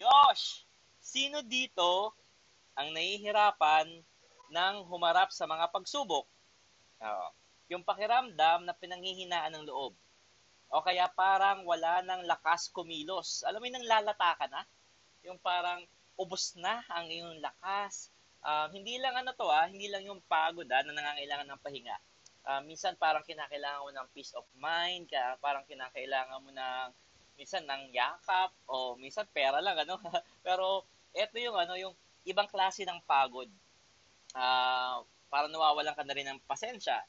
Yosh! Sino dito ang nahihirapan ng humarap sa mga pagsubok? Oo. Yung pakiramdam na pinanghihinaan ng loob. O kaya parang wala nang lakas kumilos. Alam mo yung lalata ka na? Yung parang ubos na ang iyong lakas. Uh, hindi lang ano to ah, hindi lang yung pagod ah, na nangangailangan ng pahinga. Uh, minsan parang kinakailangan mo ng peace of mind, parang kinakailangan mo ng minsan ng yakap o minsan pera lang ano. Pero eto yung ano yung ibang klase ng pagod. Uh, para nawawalan ka na rin ng pasensya.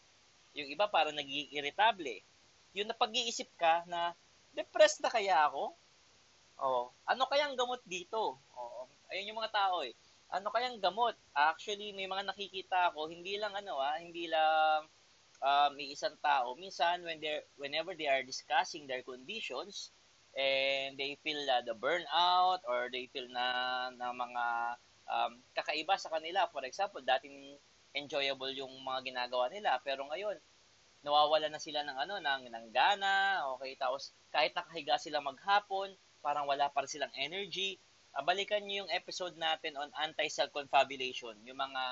Yung iba para nagiging irritable yung napag-iisip ka na depressed na kaya ako? Oh ano kayang gamot dito? Oh ayun yung mga tao eh. Ano kayang gamot? Actually may mga nakikita ako hindi lang ano ah hindi lang uh, may isang tao. Minsan when they whenever they are discussing their conditions and they feel uh, the burnout or they feel na na mga um, kakaiba sa kanila. For example, dating enjoyable yung mga ginagawa nila pero ngayon nawawala na sila ng ano ng ng gana, okay? Tapos kahit nakahiga sila maghapon, parang wala pa silang energy. Uh, balikan niyo yung episode natin on anti-self-confabulation, yung mga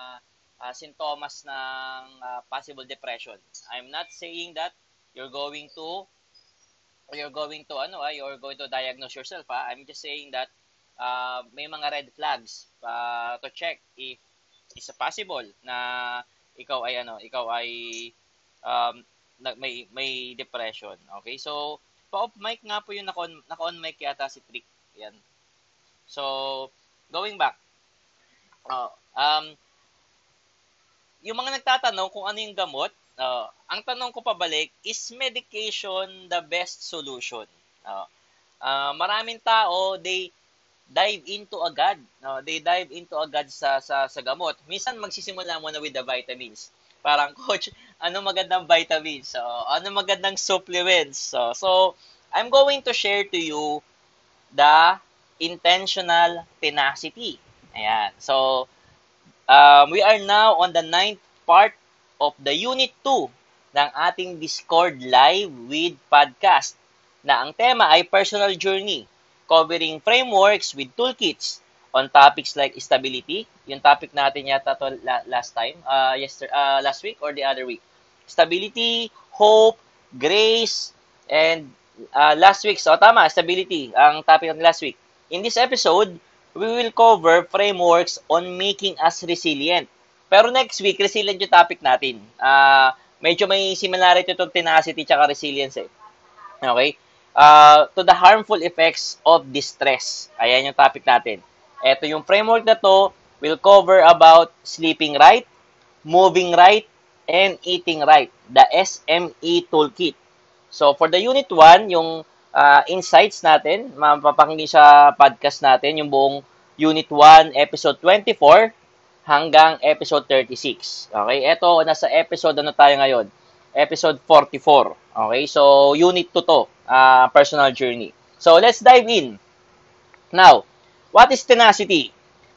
uh, sintomas ng uh, possible depression. I'm not saying that you're going to you're going to ano ah, you're going to diagnose yourself ah. I'm just saying that uh, may mga red flags uh, to check if is possible na ikaw ay ano, ikaw ay um, may may depression. Okay? So, pa-off mic nga po yung naka-on, naka-on mic yata si Trick. Yan. So, going back. Uh, um, yung mga nagtatanong kung ano yung gamot, uh, ang tanong ko pabalik, is medication the best solution? Uh, uh, maraming tao, they dive into agad. No? They dive into agad sa, sa, sa gamot. Minsan magsisimula muna with the vitamins. Parang, coach, ano magandang vitamins? So, ano magandang supplements? So, so, I'm going to share to you the intentional tenacity. Ayan. So, um, we are now on the ninth part of the Unit 2 ng ating Discord Live with Podcast na ang tema ay Personal Journey, covering frameworks with toolkits on topics like stability, yung topic natin yata to last time, uh, yesterday, uh, last week or the other week. Stability, hope, grace, and uh, last week, so tama, stability, ang topic natin last week. In this episode, we will cover frameworks on making us resilient pero next week, resilient yung topic natin. Uh, medyo may similarity itong tenacity tsaka resilience eh. Okay? Uh, to the harmful effects of distress. Ayan yung topic natin. Ito yung framework na to will cover about sleeping right, moving right, and eating right. The SME Toolkit. So, for the Unit 1, yung uh, insights natin, mapapakinggan sa podcast natin, yung buong Unit 1, Episode 24, hanggang episode 36. Okay, eto nasa episode ano tayo ngayon? Episode 44. Okay, so unit 2 to, uh, personal journey. So let's dive in. Now, what is tenacity?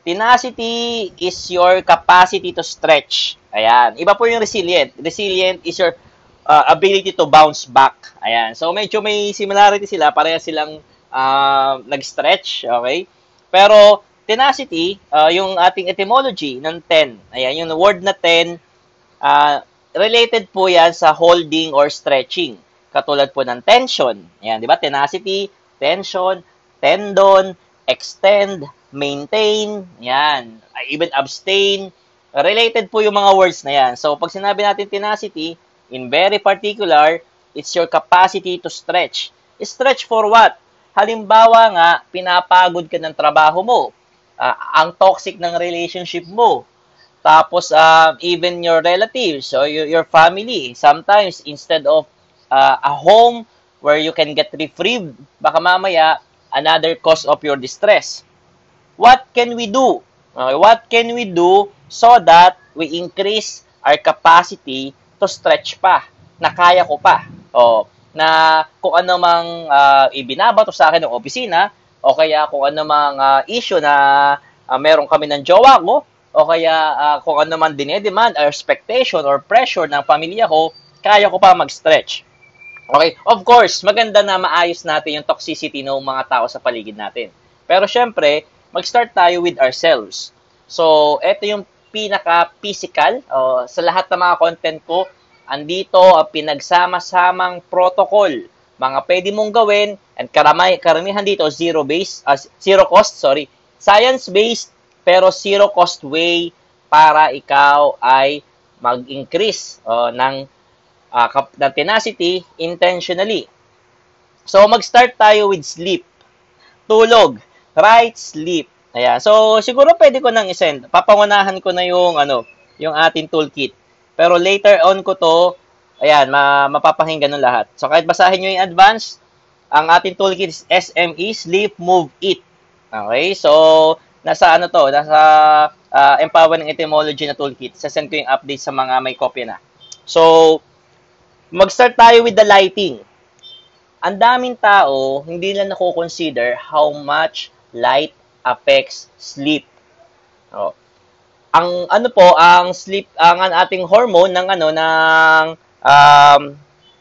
Tenacity is your capacity to stretch. Ayan. Iba po yung resilient. Resilient is your uh, ability to bounce back. Ayan. So, medyo may similarity sila. Pareha silang uh, nag-stretch. Okay? Pero, tenacity, uh, yung ating etymology ng 10. Ayan, yung word na 10, uh, related po yan sa holding or stretching. Katulad po ng tension. Ayan, di ba? Tenacity, tension, tendon, extend, maintain, yan. Even abstain. Related po yung mga words na yan. So, pag sinabi natin tenacity, in very particular, it's your capacity to stretch. Stretch for what? Halimbawa nga, pinapagod ka ng trabaho mo uh, ang toxic ng relationship mo. Tapos, uh, even your relatives or your, your family, sometimes instead of uh, a home where you can get reprieved, baka mamaya, another cause of your distress. What can we do? Okay, what can we do so that we increase our capacity to stretch pa, na kaya ko pa. O, na kung ano mang uh, ibinabato sa akin ng opisina, o kaya kung ano mang uh, issue na uh, meron kami ng jowa ko, o kaya uh, kung ano man dinedemand or expectation or pressure ng pamilya ko, kaya ko pa mag-stretch. Okay? Of course, maganda na maayos natin yung toxicity ng mga tao sa paligid natin. Pero syempre, mag-start tayo with ourselves. So, ito yung pinaka-physical. Uh, sa lahat ng mga content ko, andito ang pinagsama-samang protocol. Mga pwede mong gawin, and karamay, karamihan dito, zero base, uh, zero cost, sorry, science-based, pero zero cost way para ikaw ay mag-increase uh, ng, uh, ng tenacity intentionally. So, mag-start tayo with sleep. Tulog. Right sleep. Ayan. So, siguro pwede ko nang isend. Papangunahan ko na yung, ano, yung ating toolkit. Pero later on ko to, ayan, ma mapapakinggan ng lahat. So, kahit basahin nyo yung advance, ang ating toolkit is SME, Sleep, Move, Eat. Okay? So, nasa ano to, nasa uh, empowering etymology na toolkit. Sasend ko yung update sa mga may kopya na. So, mag-start tayo with the lighting. Ang daming tao, hindi lang nako-consider how much light affects sleep. Oh. Ang ano po, ang sleep, ang ating hormone ng ano ng um,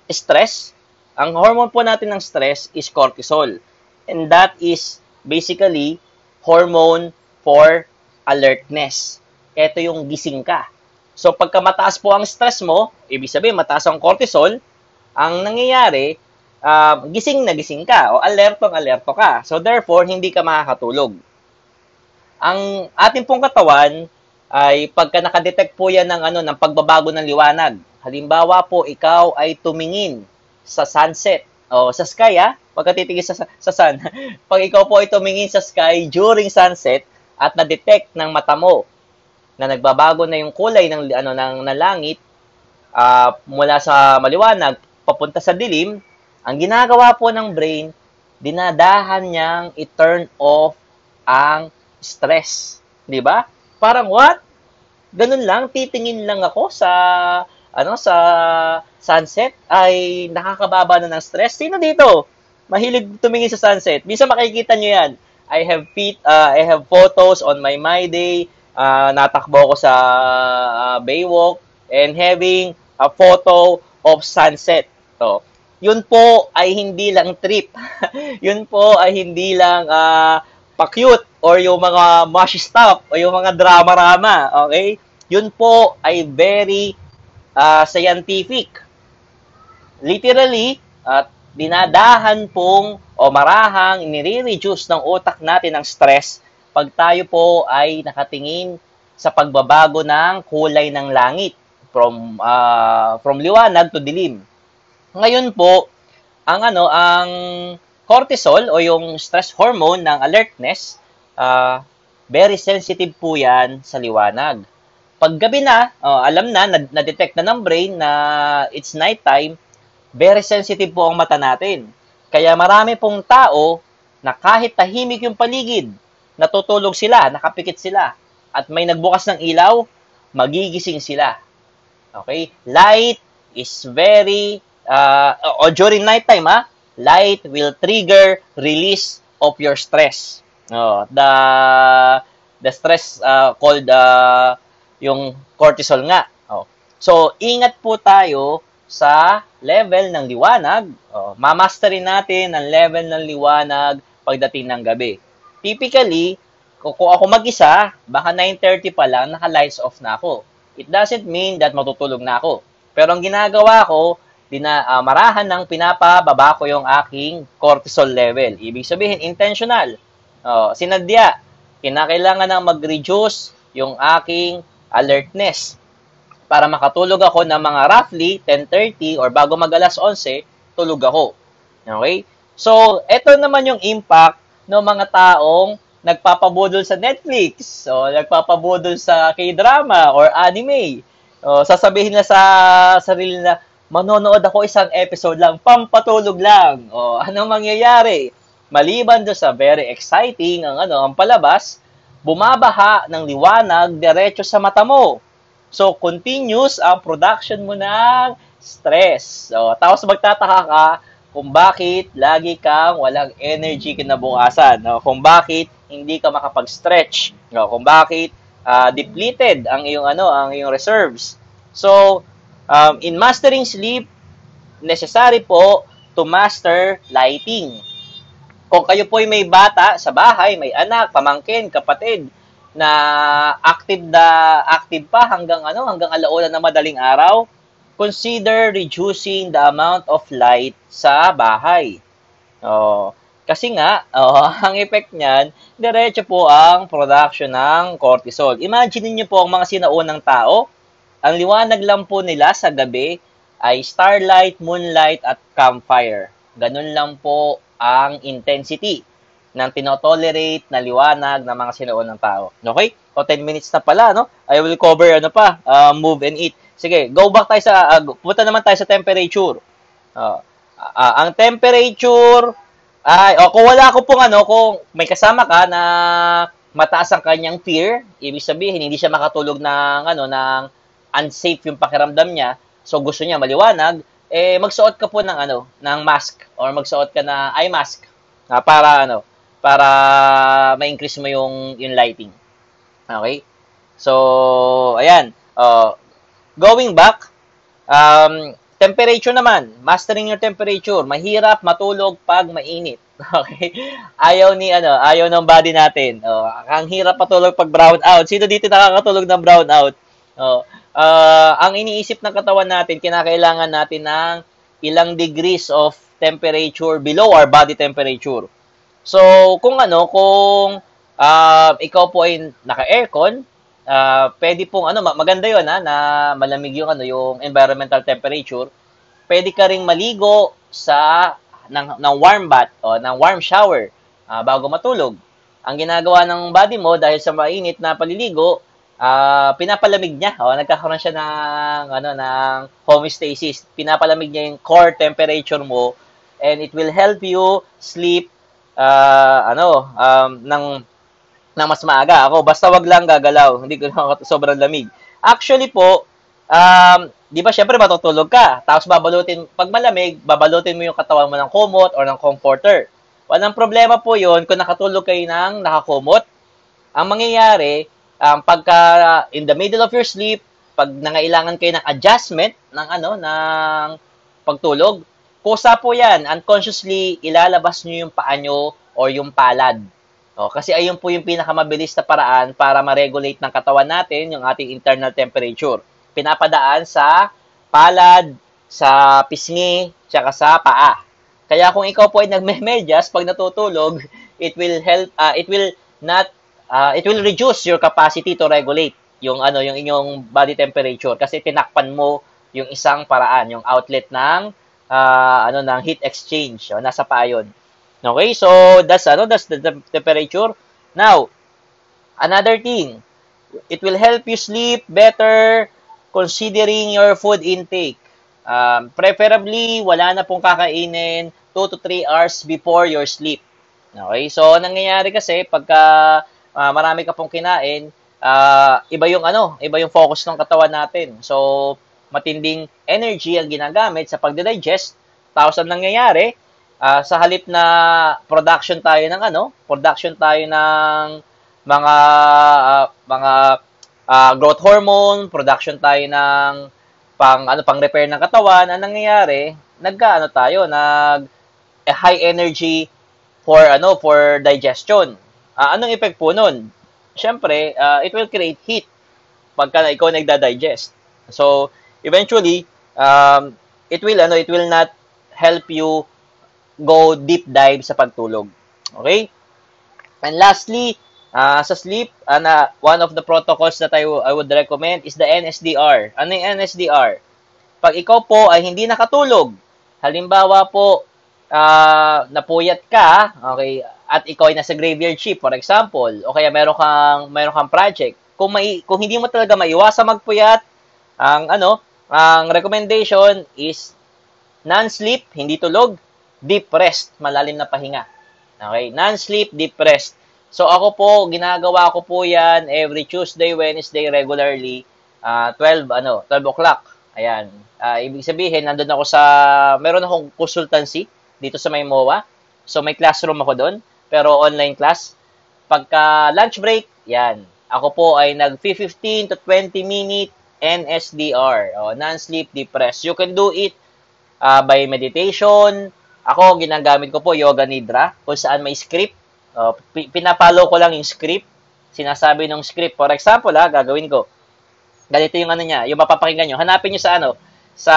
stress, ang hormone po natin ng stress is cortisol. And that is basically hormone for alertness. Ito yung gising ka. So pagka mataas po ang stress mo, ibig sabihin mataas ang cortisol, ang nangyayari, uh, gising na gising ka o alertong alerto ka. So therefore, hindi ka makakatulog. Ang ating pong katawan ay pagka nakadetect po yan ng ano ng pagbabago ng liwanag. Halimbawa po ikaw ay tumingin sa sunset o sa sky ah, pagka titingin sa sa sun. Pag ikaw po ay tumingin sa sky during sunset at na-detect ng mata mo na nagbabago na yung kulay ng ano ng, ng langit uh, mula sa maliwanag papunta sa dilim, ang ginagawa po ng brain, dinadahan niyang i-turn off ang stress. Di ba? Parang what? Ganun lang, titingin lang ako sa ano sa sunset ay nakakababa na ng stress. Sino dito? Mahilig tumingin sa sunset. Minsan makikita nyo yan. I have feet, uh, I have photos on my my day. Uh, natakbo ko sa uh, Baywalk and having a photo of sunset. So, yun po ay hindi lang trip. yun po ay hindi lang uh, pa-cute or yung mga mushy stuff o yung mga drama-rama, okay? Yun po ay very uh, scientific. Literally, at uh, dinadahan pong o marahang nire-reduce ng utak natin ang stress pag tayo po ay nakatingin sa pagbabago ng kulay ng langit from uh, from liwanag to dilim. Ngayon po, ang ano ang cortisol o yung stress hormone ng alertness, uh, very sensitive po yan sa liwanag. Pag gabi na, uh, alam na, na-detect na ng brain na it's nighttime, very sensitive po ang mata natin. Kaya marami pong tao na kahit tahimik yung paligid, natutulog sila, nakapikit sila, at may nagbukas ng ilaw, magigising sila. Okay? Light is very, uh, o during nighttime ha, light will trigger release of your stress. Oh, the the stress uh, called uh, yung cortisol nga. Oh. So, ingat po tayo sa level ng liwanag. Oh, mamasterin natin ang level ng liwanag pagdating ng gabi. Typically, kung ako mag-isa, baka 9.30 pa lang, naka-lights off na ako. It doesn't mean that matutulog na ako. Pero ang ginagawa ko, dina, uh, marahan ng pinapababa ko yung aking cortisol level. Ibig sabihin, intentional. Oh, sinadya, kinakailangan nang mag-reduce yung aking alertness para makatulog ako ng mga roughly 10.30 or bago mag alas 11, tulog ako. Okay? So, ito naman yung impact ng mga taong nagpapabudol sa Netflix o nagpapabudol sa K-drama or anime. O, sasabihin na sa sarili na, manonood ako isang episode lang, pampatulog lang. O, anong mangyayari? Maliban do sa very exciting ang ano, ang palabas, bumabaha ng liwanag diretso sa mata mo. So, continuous ang production mo ng stress. So, tapos magtataka ka kung bakit lagi kang walang energy kinabukasan. No? Kung bakit hindi ka makapag-stretch. No? Kung bakit uh, depleted ang iyong ano, ang iyong reserves. So, Um, in mastering sleep, necessary po to master lighting. Kung kayo po ay may bata sa bahay, may anak, pamangkin, kapatid, na active na active pa hanggang ano hanggang alauna na madaling araw consider reducing the amount of light sa bahay. Oh kasi nga oh, ang effect niyan diretso po ang production ng cortisol. Imagine niyo po ang mga sinaunang tao ang liwanag lang po nila sa gabi ay starlight moonlight at campfire. Ganun lang po ang intensity ng tinotolerate na liwanag ng mga sinuon ng tao. Okay? O 10 minutes na pala, no? I will cover ano pa, uh, move and eat. Sige, go back tayo sa, uh, punta naman tayo sa temperature. Uh, uh, ang temperature, ay, o, kung wala ko pong ano, kung may kasama ka na mataas ang kanyang fear, ibig sabihin, hindi siya makatulog ng, ano, ng unsafe yung pakiramdam niya, so gusto niya maliwanag, eh, magsuot ka po ng, ano, ng mask, or magsuot ka na eye mask, uh, para, ano, para ma-increase mo yung, yung lighting. Okay? So, ayan. Uh, going back, um, temperature naman. Mastering your temperature. Mahirap matulog pag mainit. Okay? Ayaw ni, ano, ayaw ng body natin. Oh, ang hirap matulog pag brown out. Sino dito nakakatulog ng brown out? Oh, uh, ang iniisip ng katawan natin, kinakailangan natin ng ilang degrees of temperature below our body temperature. So, kung ano, kung uh, ikaw po ay naka-aircon, uh, pwede pong ano, maganda 'yon ha na malamig yung ano, yung environmental temperature. Pwede ka ring maligo sa ng, ng warm bath o ng warm shower uh, bago matulog. Ang ginagawa ng body mo dahil sa mainit na paliligo, uh, pinapalamig niya. O, nagkakaroon siya ng ano ng homeostasis. Pinapalamig niya yung core temperature mo and it will help you sleep uh, ano, um, ng, ng mas maaga. Ako, basta wag lang gagalaw. Hindi ko na sobrang lamig. Actually po, um, di ba syempre matutulog ka. Tapos babalutin, pag malamig, babalutin mo yung katawan mo ng kumot or ng comforter. Walang problema po yon kung nakatulog kayo ng nakakumot. Ang mangyayari, um, pagka in the middle of your sleep, pag nangailangan kayo ng adjustment ng ano ng pagtulog, Kusa po yan. Unconsciously, ilalabas nyo yung paa nyo or yung palad. O, kasi ayun po yung pinakamabilis na paraan para ma-regulate ng katawan natin yung ating internal temperature. Pinapadaan sa palad, sa pisngi, tsaka sa paa. Kaya kung ikaw po ay nagme-medyas pag natutulog, it will help, uh, it will not, uh, it will reduce your capacity to regulate yung ano yung inyong body temperature kasi tinakpan mo yung isang paraan, yung outlet ng uh, ano ng heat exchange. So, nasa paa yun. Okay, so that's ano that's the, the temperature. Now, another thing, it will help you sleep better considering your food intake. Um, preferably, wala na pong kakainin 2 to 3 hours before your sleep. Okay? So, nangyayari kasi pagka uh, marami ka pong kinain, uh, iba yung ano, iba yung focus ng katawan natin. So, matinding energy ang ginagamit sa pagdi-digest. Tapos ang nangyayari, uh, sa halip na production tayo ng ano, production tayo ng mga uh, mga uh, growth hormone, production tayo ng pang ano pang repair ng katawan, ang nangyayari, nagka ano tayo, nag eh, high energy for ano for digestion. Uh, anong effect po nun? Siyempre, uh, it will create heat pagka ikaw nagda-digest. So, eventually, um, it will, ano, it will not help you go deep dive sa pagtulog. Okay? And lastly, uh, sa sleep, uh, one of the protocols that I, I would recommend is the NSDR. Ano yung NSDR? Pag ikaw po ay hindi nakatulog, halimbawa po, uh, napuyat ka, okay, at ikaw ay nasa graveyard shift, for example, o kaya meron kang, meron kang project, kung, may, kung hindi mo talaga maiwasan magpuyat, ang ano, ang recommendation is non-sleep, hindi tulog, deep rest, malalim na pahinga. Okay, non-sleep, deep rest. So ako po, ginagawa ko po 'yan every Tuesday, Wednesday regularly, uh, ah, 12 ano, 12 o'clock. Ayan. Uh, ibig sabihin, nandun ako sa meron akong consultancy dito sa may MOA. So may classroom ako doon, pero online class. Pagka lunch break, 'yan. Ako po ay nag 15 to 20 minute NSDR, oh, non-sleep deep rest. You can do it uh, by meditation, Ako, ginagamit ko po Yoga Nidra, kung saan may script. Uh, pinapalo ko lang yung script. Sinasabi ng script. For example, ha, gagawin ko. Ganito yung ano niya, yung mapapakinggan nyo. Hanapin nyo sa ano, sa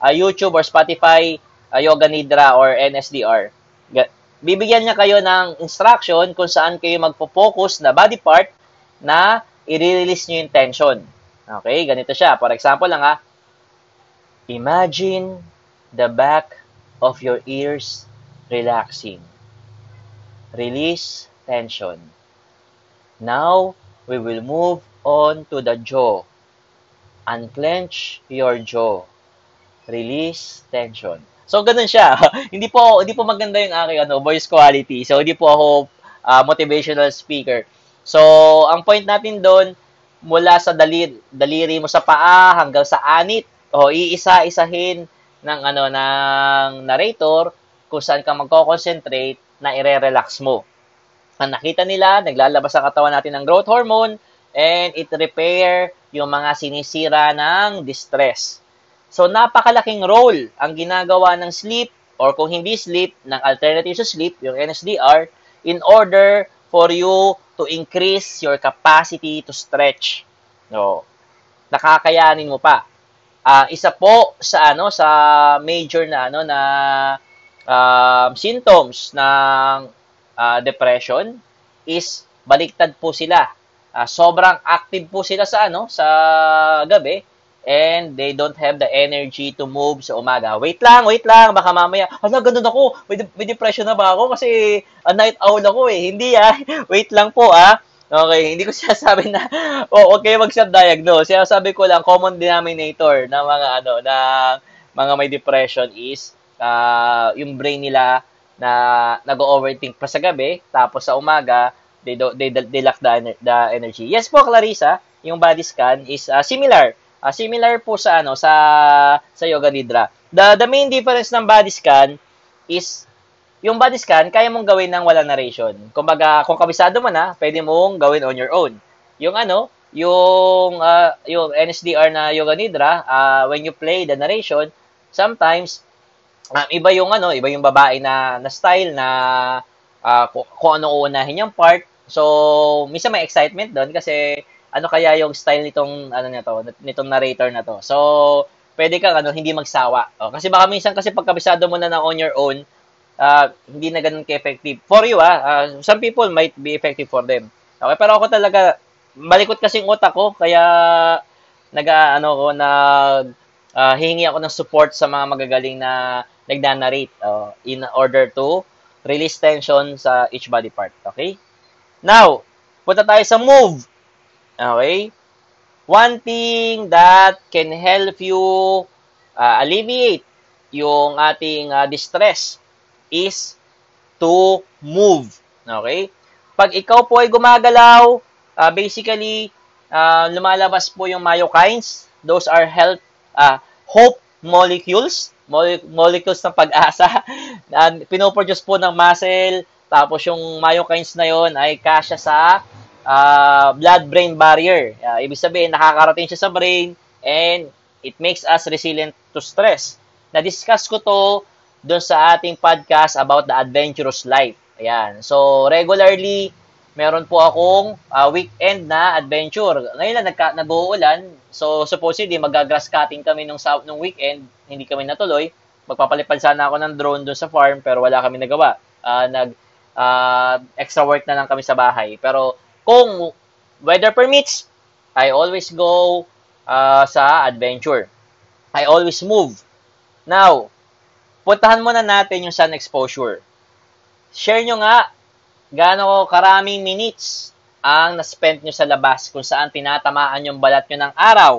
uh, YouTube or Spotify, uh, Yoga Nidra or NSDR. Bibigyan niya kayo ng instruction kung saan kayo magpo-focus na body part na i-release nyo yung tension. Okay, ganito siya. For example lang ha, imagine the back of your ears relaxing. Release tension. Now, we will move on to the jaw. Unclench your jaw. Release tension. So, ganun siya. hindi po hindi po maganda yung aking ano, voice quality. So, hindi po ako uh, motivational speaker. So, ang point natin doon, mula sa daliri, daliri mo sa paa hanggang sa anit, o iisa-isahin ng ano ng narrator kung saan ka magko-concentrate na ire-relax mo. Ang nakita nila, naglalabas ang katawan natin ng growth hormone and it repair yung mga sinisira ng distress. So, napakalaking role ang ginagawa ng sleep or kung hindi sleep, ng alternative sa sleep, yung NSDR, in order for you to increase your capacity to stretch. No. Nakakayanin mo pa. Uh, isa po sa ano sa major na ano na uh, symptoms ng uh, depression is baliktad po sila. Uh, sobrang active po sila sa ano sa gabi and they don't have the energy to move sa umaga. Wait lang, wait lang, baka mamaya, ano, ganun ako, may, may depression na ba ako kasi a night owl ako eh. Hindi ah, wait lang po ah. Okay, hindi ko sinasabi na, oh, okay mag-diagnose. Sinasabi ko lang, common denominator ng mga ano, na mga may depression is uh, yung brain nila na nag-overthink pa sa gabi, tapos sa umaga, they, do, they, they lack the, the energy. Yes po, Clarissa, yung body scan is uh, similar Uh, similar po sa ano sa sa Yoga Nidra. The the main difference ng body scan is yung body scan kaya mong gawin ng walang narration. Kumbaga, kung kabisado mo na, pwede mong gawin on your own. Yung ano, yung uh, yung NSDR na Yoga Nidra, uh, when you play the narration, sometimes uh, iba yung ano, iba yung babae na na style na uh, kung, kung ano uunahin yung part. So, minsan may excitement doon kasi ano kaya yung style nitong ano nito, nitong narrator na to. So, pwede kang ano hindi magsawa. Oh, kasi baka minsan kasi pagkabisado mo na na on your own, uh, hindi na ganun ka-effective. For you ah, uh, some people might be effective for them. Okay, pero ako talaga malikot kasi yung utak ko kaya nag ano ko na uh, hihingi ako ng support sa mga magagaling na nagna-narrate uh, in order to release tension sa each body part. Okay? Now, punta tayo sa move. Okay? One thing that can help you uh, alleviate yung ating uh, distress is to move. Okay? Pag ikaw po ay gumagalaw, uh, basically, uh, lumalabas po yung myokines. Those are health, uh, hope molecules, mole- molecules ng pag-asa. uh, pinoproduce po ng muscle, tapos yung myokines na yon ay kasya sa uh, blood-brain barrier. Uh, ibig sabihin, nakakarating siya sa brain and it makes us resilient to stress. Na-discuss ko to doon sa ating podcast about the adventurous life. Ayan. So, regularly, meron po akong uh, weekend na adventure. Ngayon lang nagka, nag-uulan. So, supposedly, mag-grass cutting kami nung, nung weekend. Hindi kami natuloy. Magpapalipad sana ako ng drone doon sa farm, pero wala kami nagawa. Uh, nag, uh, extra work na lang kami sa bahay. Pero, kung weather permits, I always go uh, sa adventure. I always move. Now, puntahan muna natin yung sun exposure. Share nyo nga gaano karaming minutes ang na-spend nyo sa labas kung saan tinatamaan yung balat nyo ng araw.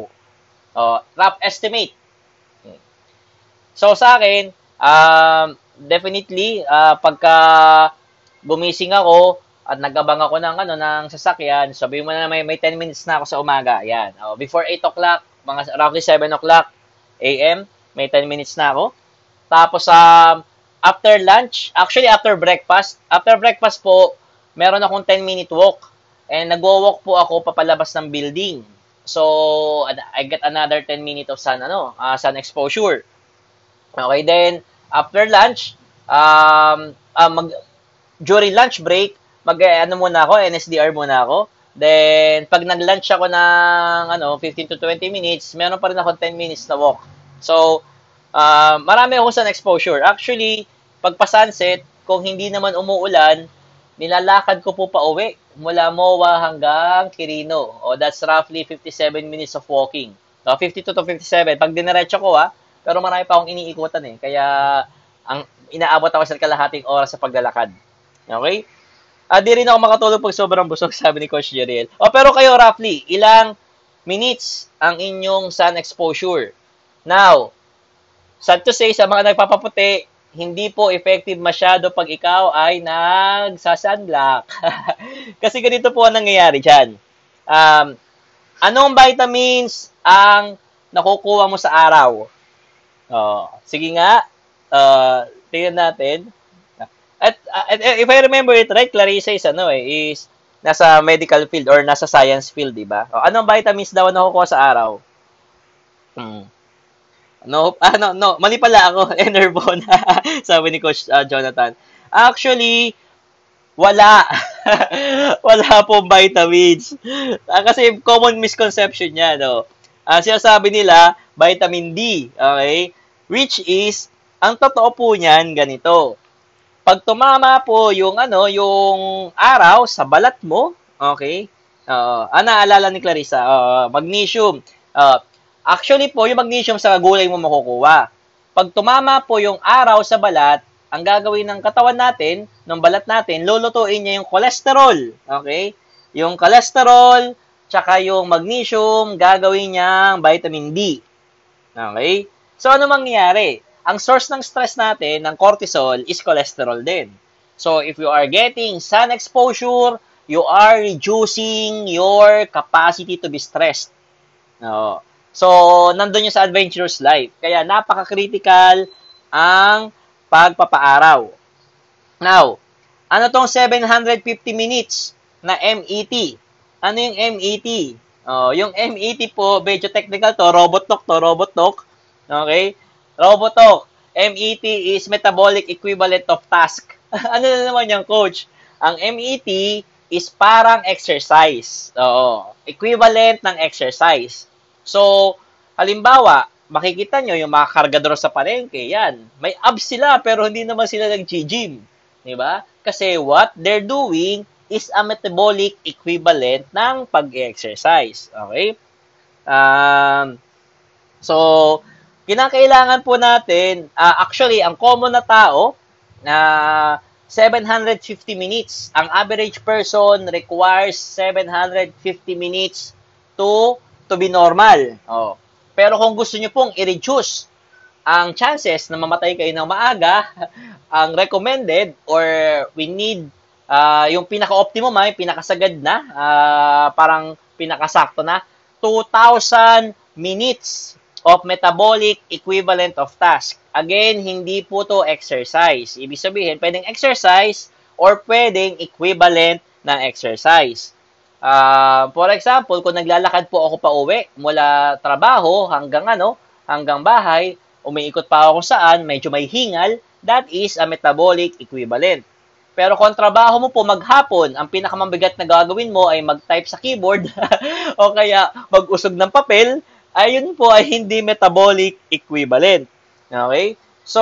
O, rough estimate. So, sa akin, um, definitely, uh, pagka gumising ako, at nagabang ako ng ano ng sasakyan, sabi mo na may may 10 minutes na ako sa umaga. Yan. Oh, before 8 o'clock, mga roughly 7 o'clock AM, may 10 minutes na ako. Tapos um, after lunch, actually after breakfast, after breakfast po, meron akong 10 minute walk. And nagwo-walk po ako papalabas ng building. So I get another 10 minutes of sun ano, uh, sun exposure. Okay, then after lunch, um, uh, mag, during lunch break, mag, ano muna ako, NSDR muna ako. Then, pag nag-lunch ako ng ano, 15 to 20 minutes, meron pa rin ako 10 minutes na walk. So, uh, marami ako sa exposure. Actually, pag pa-sunset, kung hindi naman umuulan, nilalakad ko po pa uwi mula MOA hanggang Quirino. O, that's roughly 57 minutes of walking. No, 52 to 57. Pag diniretso ko, ha, pero marami pa akong iniikutan eh. Kaya, ang inaabot ako sa kalahating oras sa paglalakad. Okay? Ah, di rin ako makatulog pag sobrang busog, sabi ni Coach Jeriel. O, pero kayo, roughly, ilang minutes ang inyong sun exposure? Now, sad to say, sa mga nagpapaputi, hindi po effective masyado pag ikaw ay nagsasunblock. Kasi ganito po ang nangyayari dyan. Um, anong vitamins ang nakukuha mo sa araw? Oh, sige nga, uh, tingnan natin. At, at, if I remember it right, Clarissa is ano eh, is nasa medical field or nasa science field, di ba? O, anong vitamins daw nakukuha sa araw? Hmm. No, ah, no, mali pala ako, Enervon, sabi ni Coach uh, Jonathan. Actually, wala. wala po vitamins. Ah, kasi common misconception niya, no? Ah, sabi nila, vitamin D, okay? Which is, ang totoo po niyan, ganito pag tumama po yung ano, yung araw sa balat mo, okay? Uh, ah, naalala ni Clarissa, uh, magnesium. Uh, actually po, yung magnesium sa gulay mo makukuha. Pag tumama po yung araw sa balat, ang gagawin ng katawan natin, ng balat natin, lulutuin niya yung cholesterol. Okay? Yung cholesterol, tsaka yung magnesium, gagawin niyang vitamin D. Okay? So, ano mangyayari? Ang source ng stress natin, ng cortisol, is cholesterol din. So, if you are getting sun exposure, you are reducing your capacity to be stressed. No. So, nandun yung sa adventurous life. Kaya, napaka-critical ang pagpapaaraw. Now, ano tong 750 minutes na MET? Ano yung MET? Oh, yung MET po, medyo technical to, robot talk to, robot talk. Okay? Robotalk, MET is metabolic equivalent of task. ano na naman yung coach? Ang MET is parang exercise. Oo. Equivalent ng exercise. So, halimbawa, makikita nyo yung mga kargador sa palengke, yan. May abs sila, pero hindi naman sila nag-gym. Di ba? Kasi what they're doing is a metabolic equivalent ng pag-exercise. Okay? Um, so, kinakailangan po natin, uh, actually, ang common na tao, na uh, 750 minutes. Ang average person requires 750 minutes to to be normal. Oh. Pero kung gusto niyo pong i-reduce ang chances na mamatay kayo ng maaga, ang recommended or we need uh, yung pinaka-optimum ay pinakasagad na, uh, parang pinakasakto na, 2,000 minutes of metabolic equivalent of task. Again, hindi po to exercise. Ibig sabihin, pwedeng exercise or pwedeng equivalent ng exercise. Uh, for example, kung naglalakad po ako pa uwi mula trabaho hanggang ano, hanggang bahay, umiikot pa ako saan, medyo may hingal, that is a metabolic equivalent. Pero kung trabaho mo po maghapon, ang pinakamabigat na gagawin mo ay mag-type sa keyboard o kaya mag-usog ng papel, ayun po ay hindi metabolic equivalent. Okay? So,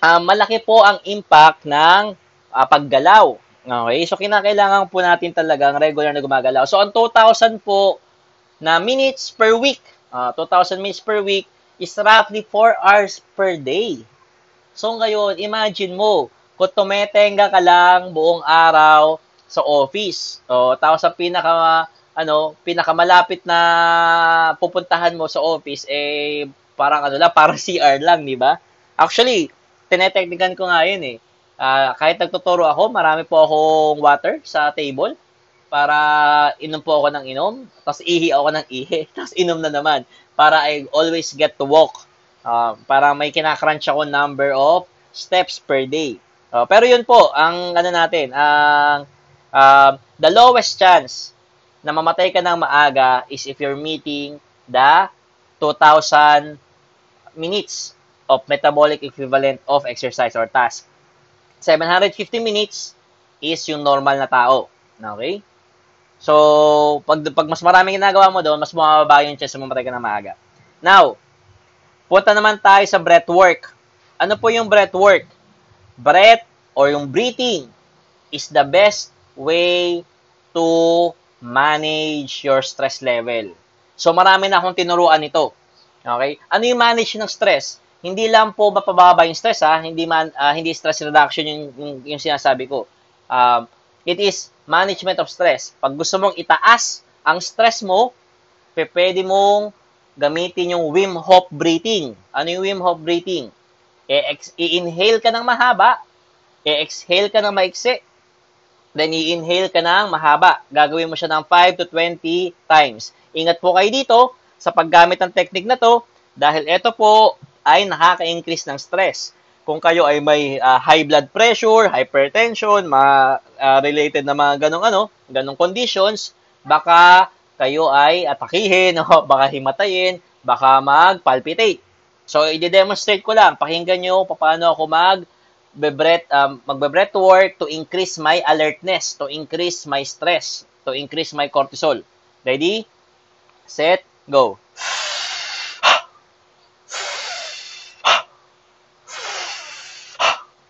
uh, malaki po ang impact ng uh, paggalaw. Okay? So, kinakailangan po natin talagang regular na gumagalaw. So, ang 2,000 po na minutes per week, uh, ah, 2,000 minutes per week is roughly 4 hours per day. So, ngayon, imagine mo, kung tumetenga ka lang buong araw sa office, o, tapos sa pinaka ano, pinakamalapit na pupuntahan mo sa office, eh, parang ano lang, parang CR lang, di ba? Actually, tineteknikan ko nga yun eh. Uh, kahit nagtuturo ako, marami po akong water sa table para inom po ako ng inom, tapos ihi ako ng ihi, tapos inom na naman para I always get to walk. Uh, para may kinakrunch ako number of steps per day. Uh, pero yun po, ang ano natin, ang uh, the lowest chance na mamatay ka ng maaga is if you're meeting the 2,000 minutes of metabolic equivalent of exercise or task. 750 minutes is yung normal na tao. Okay? So, pag, pag mas maraming ginagawa mo doon, mas bumababa yung chance mamatay ka na maaga. Now, punta naman tayo sa breath work. Ano po yung breath work? Breath or yung breathing is the best way to manage your stress level. So, marami na akong tinuruan nito. Okay? Ano yung manage ng stress? Hindi lang po mapababa yung stress ha, hindi man uh, hindi stress reduction yung, yung, yung sinasabi ko. Um, it is management of stress. Pag gusto mong itaas ang stress mo, pwede mong gamitin yung Wim Hof breathing. Ano yung Wim Hof breathing? I-inhale ka ng mahaba, i-exhale ka ng maiksi, then i-inhale ka ng mahaba. Gagawin mo siya ng 5 to 20 times. Ingat po kayo dito sa paggamit ng technique na to dahil ito po ay nakaka-increase ng stress. Kung kayo ay may uh, high blood pressure, hypertension, mga uh, related na mga ganong ano, ganong conditions, baka kayo ay atakihin o baka himatayin, baka mag-palpitate. So, i-demonstrate ko lang. Pakinggan nyo paano ako mag breath um, magbe-breath work to increase my alertness, to increase my stress, to increase my cortisol. Ready? Set, go.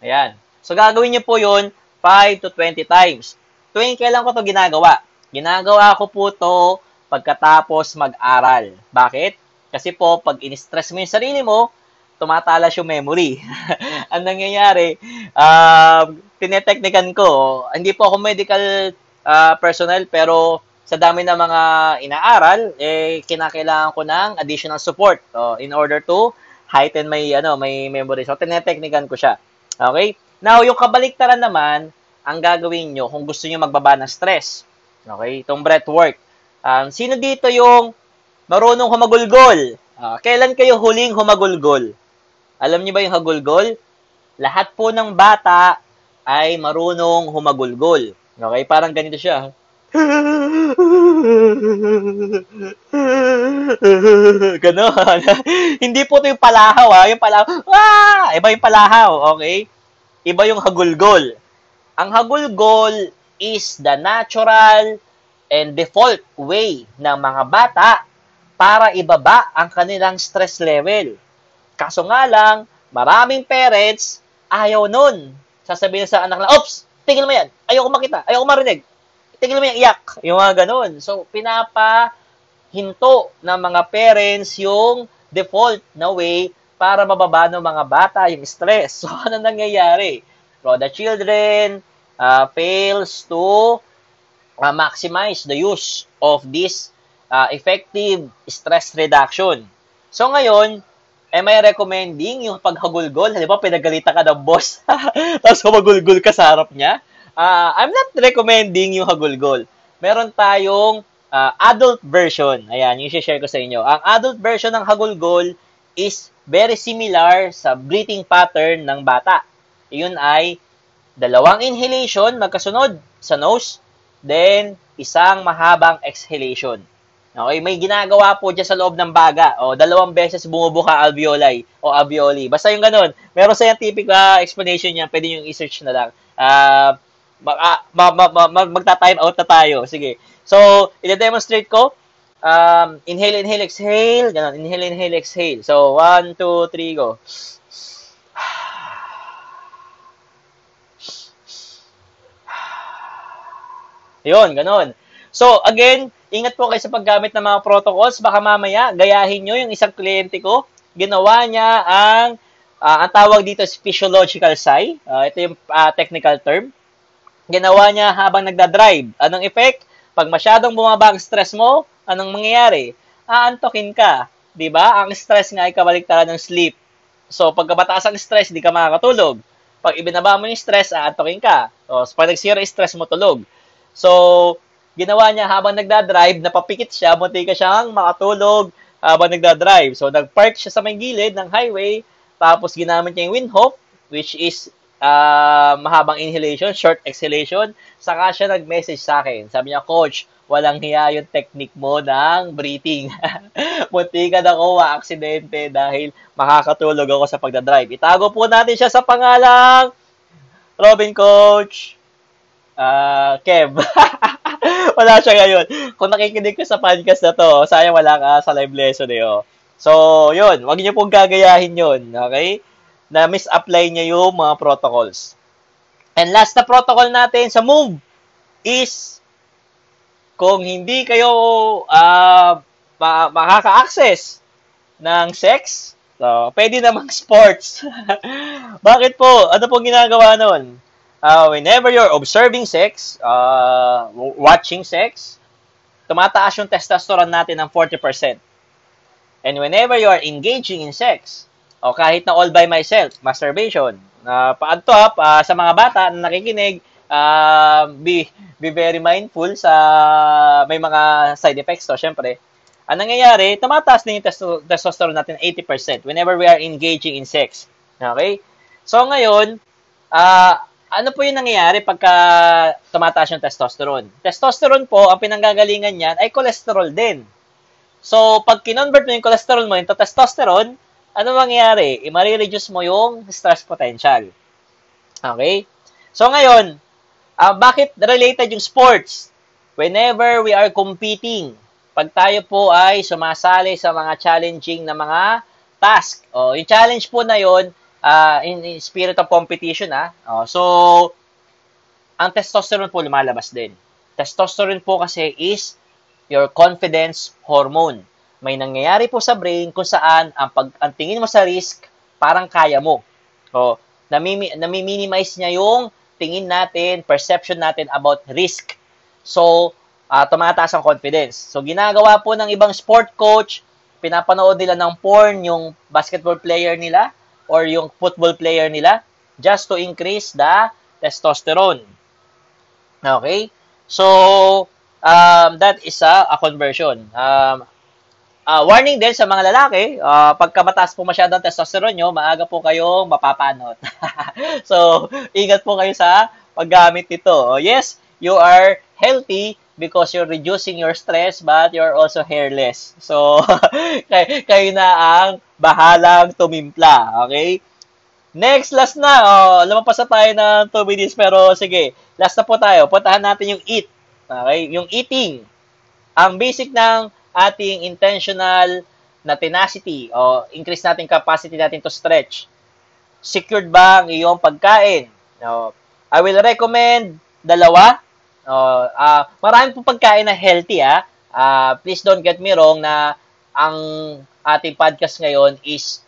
Ayan. So, gagawin niyo po yun 5 to 20 times. Tuwing kailan ko to ginagawa? Ginagawa ko po to pagkatapos mag-aral. Bakit? Kasi po, pag in-stress mo yung sarili mo, tumatalas yung memory. Ang nangyayari, uh, tineteknikan ko, hindi po ako medical uh, personnel, pero sa dami ng mga inaaral, eh, kinakailangan ko ng additional support so, in order to heighten my, ano, my memory. So, tineteknikan ko siya. Okay? Now, yung kabaliktaran naman, ang gagawin nyo kung gusto nyo magbaba ng stress. Okay? Itong breath work. Um, sino dito yung marunong humagulgol? Uh, kailan kayo huling humagulgol? Alam niyo ba yung hagulgol? Lahat po ng bata ay marunong humagulgol. Okay? Parang ganito siya. Ganon. Hindi po ito yung palahaw, ha? Yung palahaw, ah! Iba yung palahaw, okay? Iba yung hagulgol. Ang hagulgol is the natural and default way ng mga bata para ibaba ang kanilang stress level. Kaso nga lang, maraming parents, ayaw nun. Sasabihin sa anak na, Ops, tigil mo yan. Ayoko makita. Ayoko marinig. Tigil mo yan, iyak. Yung mga ganun. So, pinapa hinto ng mga parents yung default na way para mababa ng mga bata yung stress. So, ano nangyayari? So, the children uh, fails to uh, maximize the use of this uh, effective stress reduction. So, ngayon, am I recommending yung paghagulgol? Halimbawa, pinagalitan ka ng boss, tapos humagulgol ka sa harap niya? Uh, I'm not recommending yung hagulgol. Meron tayong uh, adult version. Ayan, yung share ko sa inyo. Ang adult version ng hagulgol is very similar sa breathing pattern ng bata. Iyon ay dalawang inhalation magkasunod sa nose, then isang mahabang exhalation. Okay, may ginagawa po dyan sa loob ng baga. O, dalawang beses bumubuka alveoli o alveoli. Basta yung ganun. Meron scientific uh, explanation niya. Pwede yung i-search na lang. Uh, mag, uh, ma, ma, ma, mag, magta-time out na tayo. Sige. So, i-demonstrate ko. Um, inhale, inhale, exhale. Ganun. Inhale, inhale, exhale. So, one, two, three, go. Yun, ganun. So, again, ingat po kayo sa paggamit ng mga protocols. Baka mamaya, gayahin nyo yung isang kliyente ko. Ginawa niya ang, uh, ang tawag dito is physiological sigh. Uh, ito yung uh, technical term. Ginawa niya habang nagda-drive. Anong effect? Pag masyadong bumaba ang stress mo, anong mangyayari? Aantokin ka. 'di ba? Ang stress nga ay kabaliktaran ng sleep. So, pag mataas ang stress, di ka makakatulog. Pag ibinaba mo yung stress, aantokin ka. So, pag nag-zero stress mo, tulog. So, ginawa niya habang nagda-drive, napapikit siya, munti ka siyang makatulog habang nagda-drive. So, nag-park siya sa may gilid ng highway, tapos ginamit niya yung windhoek, which is uh, mahabang inhalation, short exhalation. Saka siya nag-message sa akin. Sabi niya, Coach, walang hiya yung technique mo ng breathing. Munti ka na ko aksidente dahil makakatulog ako sa pagdadrive. Itago po natin siya sa pangalang Robin Coach. Uh, Kev. wala siya ngayon. Kung nakikinig ka sa podcast na to, sayang wala ka sa live lesson eh. Oh. So, yun. Huwag niyo pong gagayahin yun. Okay? Na misapply niya yung mga protocols. And last na protocol natin sa move is kung hindi kayo uh, ma- makaka-access ng sex, so, pwede namang sports. Bakit po? Ano po ginagawa nun? Uh, whenever you're observing sex, uh, watching sex, tumataas yung testosterone natin ng 40%. And whenever you are engaging in sex, o kahit na all by myself, masturbation, uh, paanto ha, uh, sa mga bata na nakikinig, uh, be, be very mindful sa may mga side effects to, syempre. Ang nangyayari, tumataas din yung testo- testosterone natin 80% whenever we are engaging in sex. Okay? So ngayon, uh, ano po yung nangyayari pagka tumataas yung testosterone? Testosterone po, ang pinanggagalingan niyan ay cholesterol din. So, pag kinonvert mo yung cholesterol mo into testosterone, ano mangyayari? I-reduce mo yung stress potential. Okay? So, ngayon, Uh, bakit related yung sports? Whenever we are competing, pag tayo po ay sumasali sa mga challenging na mga task, oh, yung challenge po na yon uh, in, in spirit of competition, ah. Oh, so, ang testosterone po lumalabas din. Testosterone po kasi is your confidence hormone. May nangyayari po sa brain kung saan ang, pag, ang tingin mo sa risk, parang kaya mo. Oh, nami, nami-minimize niya yung tingin natin, perception natin about risk. So, uh, tumataas ang confidence. So, ginagawa po ng ibang sport coach, pinapanood nila ng porn yung basketball player nila or yung football player nila just to increase the testosterone. Okay? So, um, that is a, a conversion. Um, uh, warning din sa mga lalaki, uh, pagka mataas po masyadong testosterone nyo, maaga po kayong mapapanot. so, ingat po kayo sa paggamit nito. Oh, yes, you are healthy because you're reducing your stress but you're also hairless. So, kay, kayo na ang bahalang tumimpla. Okay? Next, last na. Oh, lumampas na tayo ng 2 minutes pero sige, last na po tayo. Puntahan natin yung eat. Okay? Yung eating. Ang basic ng ating intentional na tenacity o increase natin capacity natin to stretch. Secured ba ang iyong pagkain? No. I will recommend dalawa. No, uh, marami pong pagkain na healthy ah. Uh, please don't get me wrong na ang ating podcast ngayon is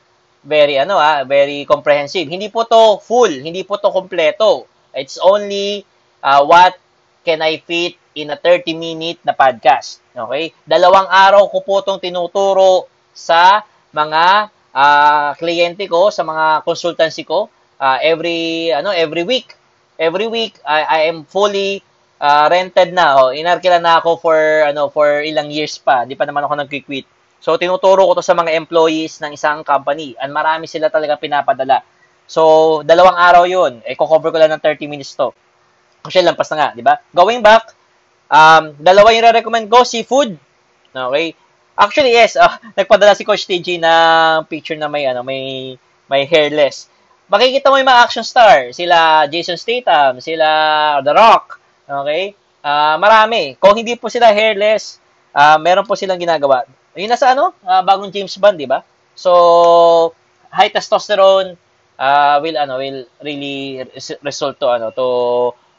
very ano ah, very comprehensive. Hindi po to full, hindi po to kompleto. It's only uh, what can I fit in a 30 minute na podcast. Okay? Dalawang araw ko po itong tinuturo sa mga uh, kliyente ko, sa mga consultancy ko, uh, every ano every week. Every week I, I am fully uh, rented na. Oh, inarkila na ako for ano for ilang years pa. Di pa naman ako nag-quit. So tinuturo ko to sa mga employees ng isang company. And marami sila talaga pinapadala. So dalawang araw 'yun. Eh ko-cover ko lang ng 30 minutes to. Kasi lampas na nga, di ba? Going back, Um, dalawa yung re-recommend ko, seafood. Okay? Actually, yes, uh, nagpadala si Coach TG na picture na may, ano, may, may hairless. Makikita mo yung mga action star. Sila Jason Statham, sila The Rock. Okay? Uh, marami. Kung hindi po sila hairless, uh, meron po silang ginagawa. Yung nasa ano? Uh, bagong James Bond, di ba? So, high testosterone uh, will ano will really result to ano to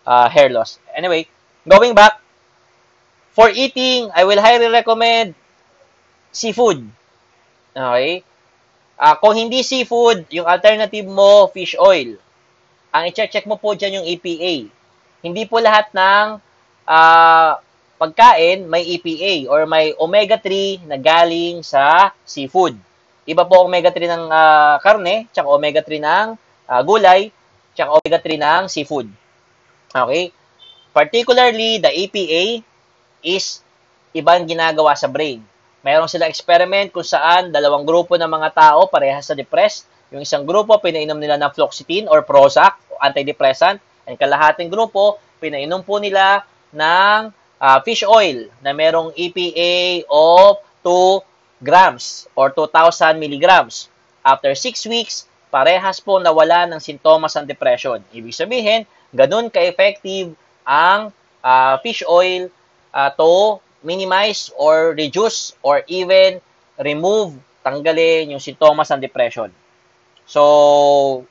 uh, hair loss. Anyway, going back, For eating, I will highly recommend seafood. Okay? Uh, kung hindi seafood, yung alternative mo, fish oil. Ang i-check mo po dyan yung EPA. Hindi po lahat ng uh, pagkain may EPA or may omega-3 na galing sa seafood. Iba po omega-3 ng uh, karne, tsaka omega-3 ng uh, gulay, tsaka omega-3 ng seafood. Okay? Particularly, the EPA is ibang ginagawa sa brain. Mayroon sila experiment kung saan dalawang grupo ng mga tao parehas sa depressed. Yung isang grupo, pinainom nila ng fluoxetine or Prozac antidepressant, and kalahating grupo, pinainom po nila ng uh, fish oil na merong EPA of 2 grams or 2,000 milligrams. After 6 weeks, parehas po nawala ng sintomas ng depression. Ibig sabihin, ganun ka-effective ang uh, fish oil uh, to minimize or reduce or even remove, tanggalin yung sintomas ng depression. So,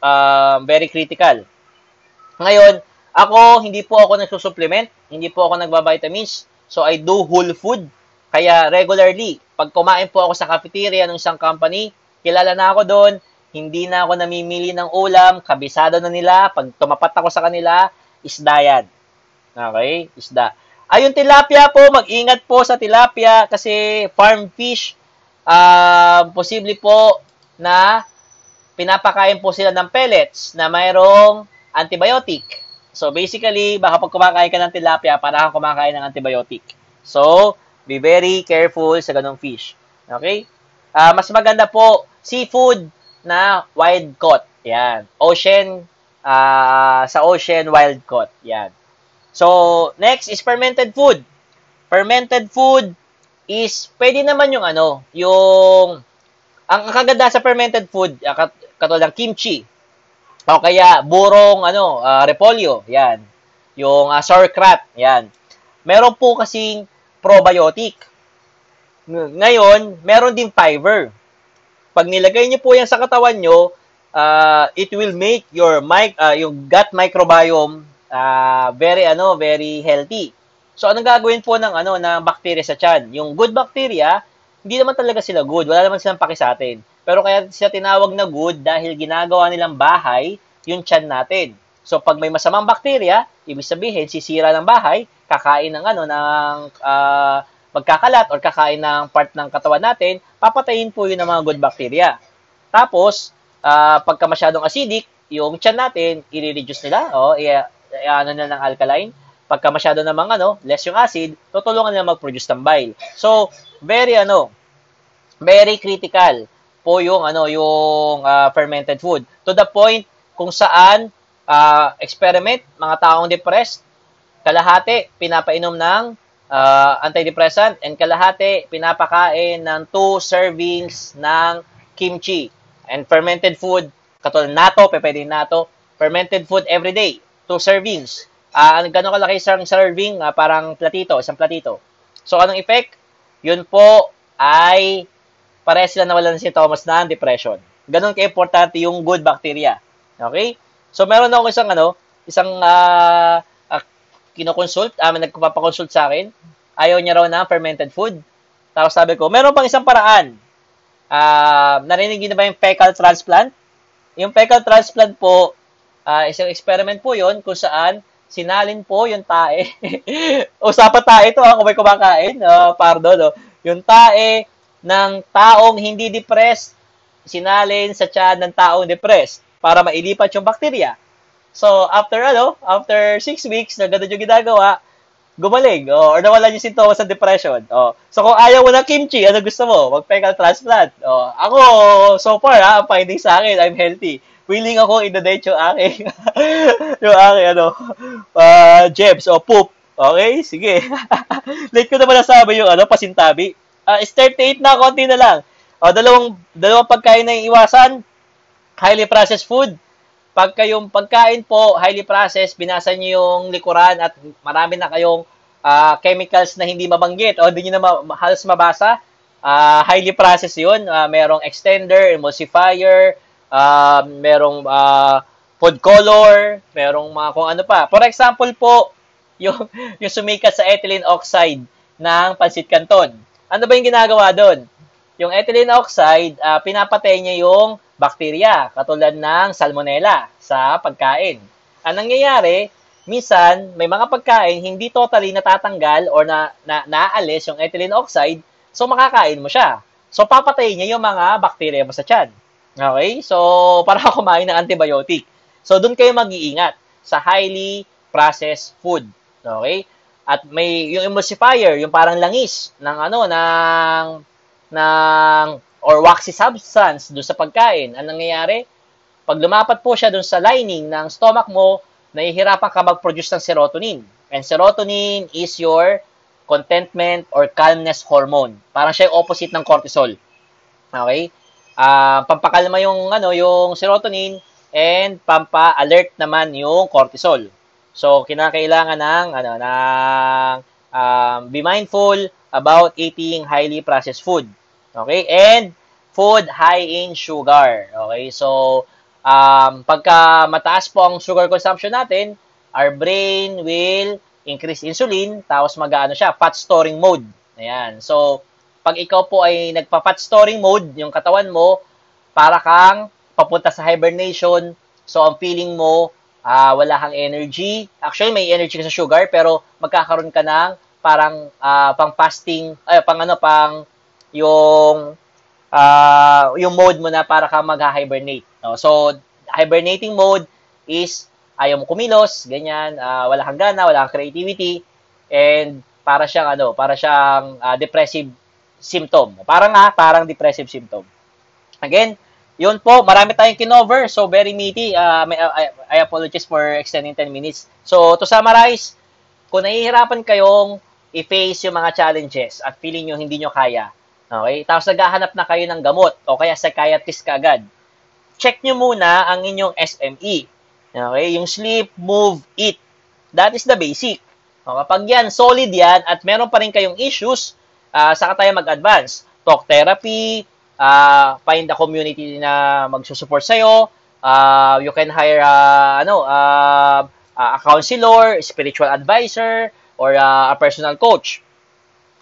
uh, very critical. Ngayon, ako, hindi po ako nagsusupplement, hindi po ako nagbabitamins, so I do whole food. Kaya regularly, pag kumain po ako sa cafeteria ng isang company, kilala na ako doon, hindi na ako namimili ng ulam, kabisado na nila, pag tumapat ako sa kanila, isda yan. Okay? Isda. Ayun, tilapia po, mag-ingat po sa tilapia kasi farm fish, uh, posible po na pinapakain po sila ng pellets na mayroong antibiotic. So basically, baka pag kumakain ka ng tilapia, para kang kumakain ng antibiotic. So, be very careful sa ganong fish. Okay? Uh, mas maganda po, seafood na wild caught. Yan. Ocean, uh, sa ocean wild caught. Yan. So, next is fermented food. Fermented food is, pwede naman yung ano, yung, ang kaganda sa fermented food, ah, katulad ng kimchi, o kaya burong, ano, uh, repolyo, yan. Yung uh, sauerkraut, yan. Meron po kasing probiotic. Ngayon, meron din fiber. Pag nilagay niyo po yan sa katawan nyo, uh, it will make your mic, uh, yung gut microbiome uh, very ano, very healthy. So anong gagawin po ng ano ng bacteria sa tiyan? Yung good bacteria, hindi naman talaga sila good. Wala naman silang paki sa atin. Pero kaya sila tinawag na good dahil ginagawa nilang bahay yung tiyan natin. So pag may masamang bacteria, ibig sabihin sisira ng bahay, kakain ng ano ng uh, magkakalat or kakain ng part ng katawan natin, papatayin po yun ng mga good bacteria. Tapos, uh, pagka masyadong acidic, yung tiyan natin, i-reduce nila, oh, ano na ng alkaline. Pagka masyado namang ano, less yung acid, tutulungan nila mag-produce ng bile. So, very ano, very critical po yung ano, yung uh, fermented food. To the point kung saan uh, experiment, mga taong depressed, kalahati pinapainom ng uh, antidepressant and kalahati pinapakain ng 2 servings ng kimchi and fermented food katulad nato, pwede nato, fermented food every day two servings. Uh, gano'ng kalaki isang serving? Uh, parang platito, isang platito. So, anong effect? Yun po ay pares sila nawalan si Thomas ng depression. Ganon ka-importante yung good bacteria. Okay? So, meron ako isang ano, isang uh, uh, kinoconsult, uh, nagpapakonsult sa akin. Ayaw niya raw ng fermented food. Tapos sabi ko, meron pang isang paraan. Uh, narinig niyo na ba yung fecal transplant? Yung fecal transplant po, uh, isang experiment po yon kung saan sinalin po yung tae. Usapan tae ito ha, kung may kumakain. Uh, pardon, no? Yung tae ng taong hindi depressed, sinalin sa tiyan ng taong depressed para mailipat yung bakterya. So, after ano, after 6 weeks na ganun yung ginagawa, gumaling, oh, or nawalan yung sintomas ng depression. Oh. So, kung ayaw mo ng kimchi, ano gusto mo? Mag-fecal transplant. Oh. Ako, so far, ha, ang finding sa akin, I'm healthy willing ako i-donate yung aking, yung aking, ano, uh, jebs o poop. Okay? Sige. Late ko naman nasabi yung, ano, pasintabi. Uh, start 38 na, konti na lang. O, dalawang, dalawang pagkain na iwasan. Highly processed food. Pagka yung pagkain po, highly processed, binasa niyo yung likuran at marami na kayong uh, chemicals na hindi mabanggit o hindi niyo na ma- halos mabasa, uh, highly processed yun. Uh, merong extender, emulsifier, uh, merong uh, food color, merong mga kung ano pa. For example po, yung, yung sumikat sa ethylene oxide ng pansit canton. Ano ba yung ginagawa doon? Yung ethylene oxide, uh, pinapatay niya yung bakterya, katulad ng salmonella sa pagkain. Ang nangyayari, minsan, may mga pagkain hindi totally natatanggal or na, na naaalis yung ethylene oxide, so makakain mo siya. So, papatayin niya yung mga bakterya mo sa tiyan. Okay? So, para kumain ng antibiotic. So, doon kayo mag-iingat sa highly processed food. Okay? At may yung emulsifier, yung parang langis ng ano ng ng or waxy substance do sa pagkain. Anong nangyayari? pag lumapat po siya dun sa lining ng stomach mo, nahihirapan ka mag-produce ng serotonin. And serotonin is your contentment or calmness hormone. Parang siya yung opposite ng cortisol. Okay? Uh, pampakalma yung ano, yung serotonin and pampa-alert naman yung cortisol. So kinakailangan ng ano ng um, be mindful about eating highly processed food. Okay? And food high in sugar. Okay? So um, pagka mataas po ang sugar consumption natin, our brain will increase insulin, tapos mag-ano siya, fat storing mode. Ayan. So, pag ikaw po ay nagpa-fat storing mode, yung katawan mo, para kang papunta sa hibernation. So, ang feeling mo, uh, wala kang energy. Actually, may energy ka sa sugar, pero magkakaroon ka ng parang uh, pang fasting, ay, pang ano, pang yung uh, yung mode mo na para ka mag-hibernate. No? So, hibernating mode is ayaw mo kumilos, ganyan, uh, wala kang gana, wala kang creativity, and para siyang ano, para siyang uh, depressive symptom. Parang nga, parang depressive symptom. Again, yun po, marami tayong kinover, so very meaty. Uh, may, uh, I, I apologize for extending 10 minutes. So, to summarize, kung nahihirapan kayong i-face yung mga challenges at feeling nyo hindi nyo kaya, okay, tapos naghahanap na kayo ng gamot o kaya psychiatrist ka agad, check nyo muna ang inyong SME. Okay? Yung sleep, move, eat. That is the basic. O, kapag yan, solid yan, at meron pa rin kayong issues, uh, saka tayo mag-advance. Talk therapy, uh, find a community na magsusupport sa'yo, uh, you can hire uh, ano, uh, a counselor, spiritual advisor, or uh, a personal coach.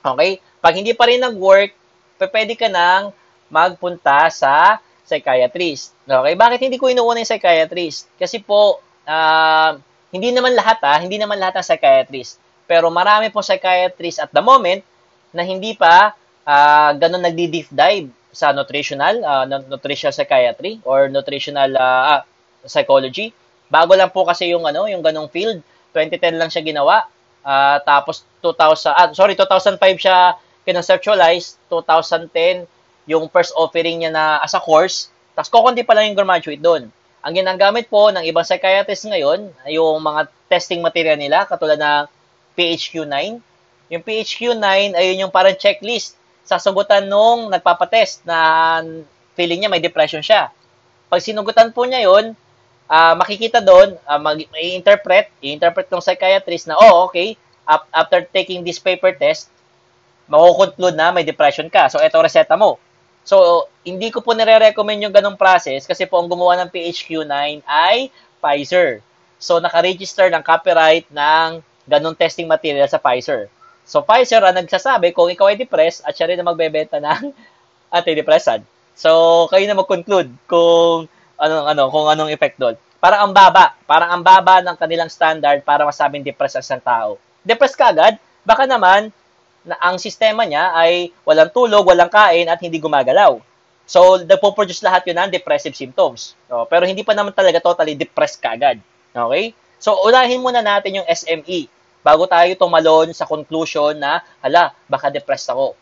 Okay? Pag hindi pa rin nag-work, pwede ka nang magpunta sa psychiatrist. Okay? Bakit hindi ko inuuna yung psychiatrist? Kasi po, uh, hindi naman lahat ah, hindi naman lahat ng psychiatrist. Pero marami po psychiatrist at the moment na hindi pa uh, ganun nagdi-deep dive sa nutritional, uh, nutritional psychiatry or nutritional uh, psychology. Bago lang po kasi yung ano, yung ganung field. 2010 lang siya ginawa. Uh, tapos 2000 ah, sorry, 2005 siya kinonceptualize, 2010 yung first offering niya na as a course, tapos kukunti pa lang yung graduate doon. Ang ginagamit po ng ibang psychiatrists ngayon, yung mga testing material nila, katulad ng PHQ-9. Yung PHQ-9 ay yung parang checklist. Sasagutan nung nagpapatest na feeling niya may depression siya. Pag sinugutan po niya yon, uh, makikita doon, uh, mag- i-interpret, i-interpret ng psychiatrist na, oh, okay, after taking this paper test, makukonclude na may depression ka. So, ito reseta mo. So, hindi ko po nire-recommend yung ganong process kasi po ang gumawa ng PHQ-9 ay Pfizer. So, naka-register ng copyright ng ganong testing material sa Pfizer. So, Pfizer ang nagsasabi kung ikaw ay depressed at siya rin na magbebenta ng antidepressant. So, kayo na mag-conclude kung anong ano, kung anong effect doon. Parang ang baba, parang ang baba ng kanilang standard para masabing depressed ang isang tao. Depressed ka agad, baka naman na ang sistema niya ay walang tulog, walang kain, at hindi gumagalaw. So, nagpo-produce lahat yun ng depressive symptoms. So, pero hindi pa naman talaga totally depressed kagad. Okay? So, unahin muna natin yung SME bago tayo tumalon sa conclusion na, hala, baka depressed ako.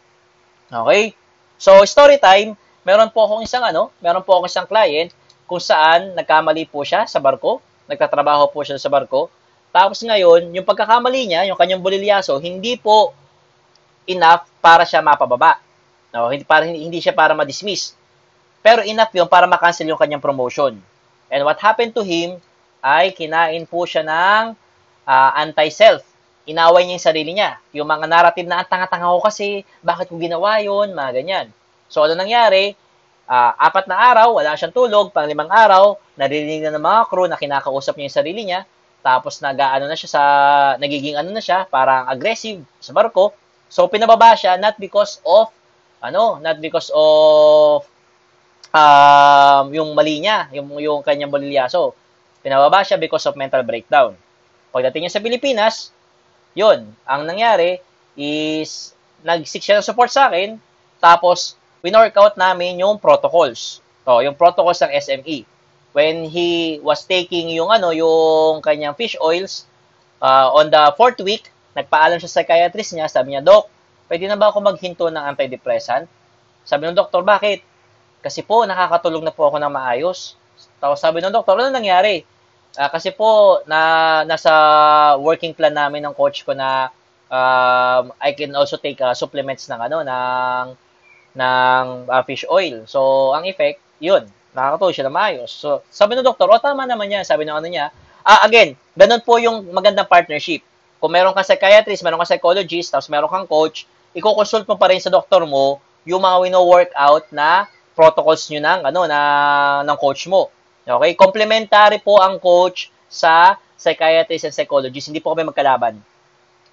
Okay? So, story time, meron po akong isang ano, meron po akong isang client kung saan nagkamali po siya sa barko, nagtatrabaho po siya sa barko. Tapos ngayon, yung pagkakamali niya, yung kanyang bulilyaso, hindi po enough para siya mapababa. No, hindi para hindi, hindi siya para ma-dismiss. Pero enough 'yon para ma-cancel yung kanyang promotion. And what happened to him ay kinain po siya ng uh, anti-self. Inaway niya yung sarili niya. Yung mga narrative na, tanga-tanga ko kasi, bakit ko ginawa yon mga ganyan. So, ano nangyari? Uh, apat na araw, wala siyang tulog, pang limang araw, naririnig na ng mga crew na kinakausap niya yung sarili niya, tapos nag-ano na siya sa, nagiging ano na siya, parang aggressive sa barko, So pinababa siya not because of ano, not because of um, yung mali niya, yung yung kanyang bolilyaso. Pinababa siya because of mental breakdown. Pagdating niya sa Pilipinas, yun, ang nangyari is nag-seek siya ng support sa akin, tapos winork out namin yung protocols. To, yung protocols ng SME. When he was taking yung ano, yung kanyang fish oils uh, on the fourth week, Nagpaalam siya sa psychiatrist niya, sabi niya, Dok, pwede na ba ako maghinto ng antidepressant? Sabi ng doktor, bakit? Kasi po, nakakatulog na po ako ng maayos. Tapos sabi ng doktor, ano nangyari? Ah, kasi po, na, nasa working plan namin ng coach ko na um, I can also take uh, supplements ng ano, ng, ng uh, fish oil. So, ang effect, yun, nakakatulog siya na maayos. So, sabi ng doktor, oh, tama naman yan. Sabi ng ano niya, ah, again, ganun po yung magandang partnership. Kung meron kang psychiatrist, meron kang psychologist, tapos meron kang coach, i-consult mo pa rin sa doktor mo yung mga wino-workout na protocols nyo ng, ano, na, ng coach mo. Okay? Complementary po ang coach sa psychiatrist and psychologist. Hindi po kami magkalaban.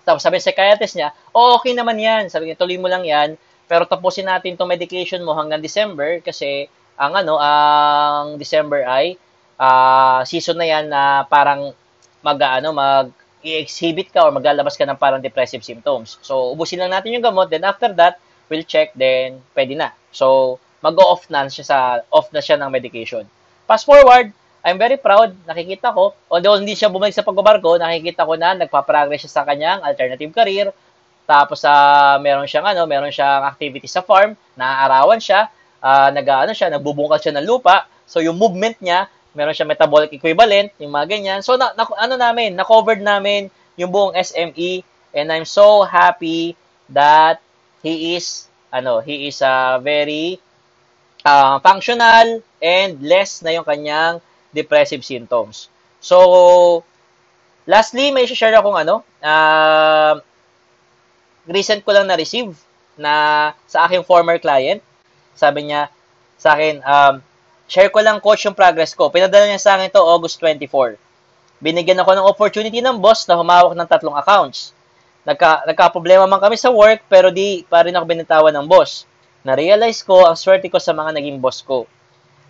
Tapos sabi ng psychiatrist niya, oh, okay naman yan. Sabi niya, tuloy mo lang yan. Pero tapusin natin itong medication mo hanggang December kasi ang ano, ang December ay uh, season na yan na parang mag ano, mag i-exhibit ka or maglalabas ka ng parang depressive symptoms. So, ubusin lang natin yung gamot. Then, after that, we'll check. Then, pwede na. So, mag-off na siya sa, off na siya ng medication. Fast forward, I'm very proud. Nakikita ko, although hindi siya bumalik sa pagbabarko, nakikita ko na nagpa-progress siya sa kanyang alternative career. Tapos, uh, meron siyang, ano, meron siyang activity sa farm, naaarawan siya, uh, nag, ano siya, nagbubungkal siya ng lupa. So, yung movement niya, meron siya metabolic equivalent, yung mga ganyan. So, na, na, ano namin, na-covered namin yung buong SME and I'm so happy that he is, ano, he is a uh, very uh, functional and less na yung kanyang depressive symptoms. So, lastly, may share akong ano, uh, recent ko lang na-receive na sa aking former client. Sabi niya sa akin, um, share ko lang coach yung progress ko. Pinadala niya sa akin to August 24. Binigyan ako ng opportunity ng boss na humawak ng tatlong accounts. Nagka, nagka-problema man kami sa work pero di pa rin ako binitawan ng boss. Na-realize ko ang swerte ko sa mga naging boss ko.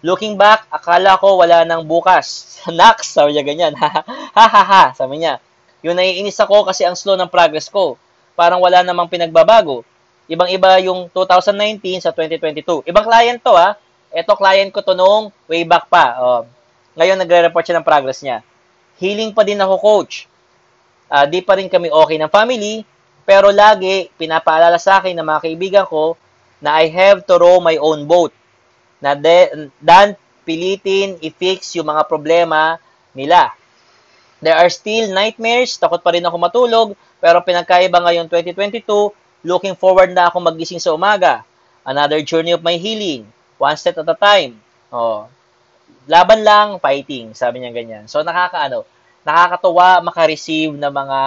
Looking back, akala ko wala nang bukas. Nax, sabi niya ganyan. ha ha ha, sabi niya. Yung naiinis ako kasi ang slow ng progress ko. Parang wala namang pinagbabago. Ibang-iba yung 2019 sa 2022. Ibang client to ha. Ito, client ko to nung way back pa. Oh, ngayon, nagre-report siya ng progress niya. Healing pa din ako, coach. Uh, di pa rin kami okay ng family, pero lagi pinapaalala sa akin ng mga kaibigan ko na I have to row my own boat. Na de, dan pilitin i-fix yung mga problema nila. There are still nightmares, takot pa rin ako matulog, pero pinagkaiba ngayon 2022, looking forward na ako magising sa umaga. Another journey of my healing. One step at a time. Oh. Laban lang, fighting, sabi niya ganyan. So nakakaano, nakakatuwa maka-receive ng mga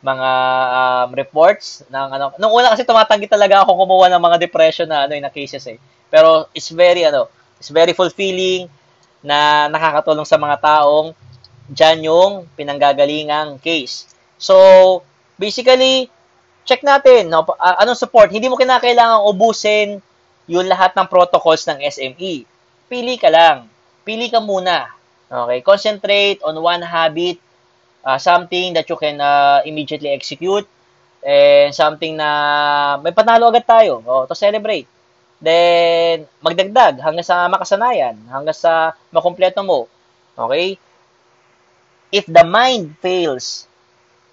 mga um, reports ng ano. Nung una kasi tumatanggi talaga ako kumuha ng mga depression na ano, na cases eh. Pero it's very ano, it's very fulfilling na nakakatulong sa mga taong dyan yung pinanggagalingang case. So, basically, check natin, no, uh, anong support. Hindi mo kinakailangan ubusin yung lahat ng protocols ng SME. Pili ka lang. Pili ka muna. Okay? Concentrate on one habit, uh, something that you can uh, immediately execute, and something na may panalo agad tayo oh, to celebrate. Then, magdagdag hanggang sa makasanayan, hanggang sa makumpleto mo. Okay? If the mind fails,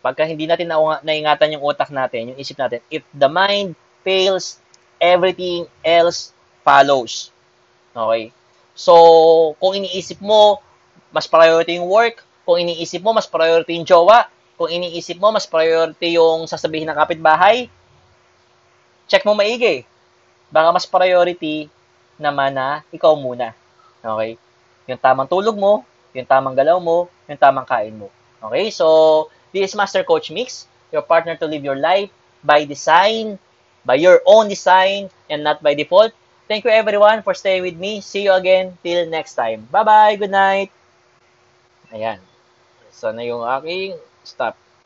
pagka hindi natin na naingatan yung utak natin, yung isip natin, if the mind fails, everything else follows. Okay? So, kung iniisip mo, mas priority yung work, kung iniisip mo, mas priority yung jowa, kung iniisip mo, mas priority yung sasabihin ng kapitbahay, check mo maigi. Baka mas priority naman na ikaw muna. Okay? Yung tamang tulog mo, yung tamang galaw mo, yung tamang kain mo. Okay? So, this is Master Coach Mix, your partner to live your life by design, by your own design and not by default. Thank you everyone for staying with me. See you again till next time. Bye-bye. Good night. Ayan. Sana yung aking stop.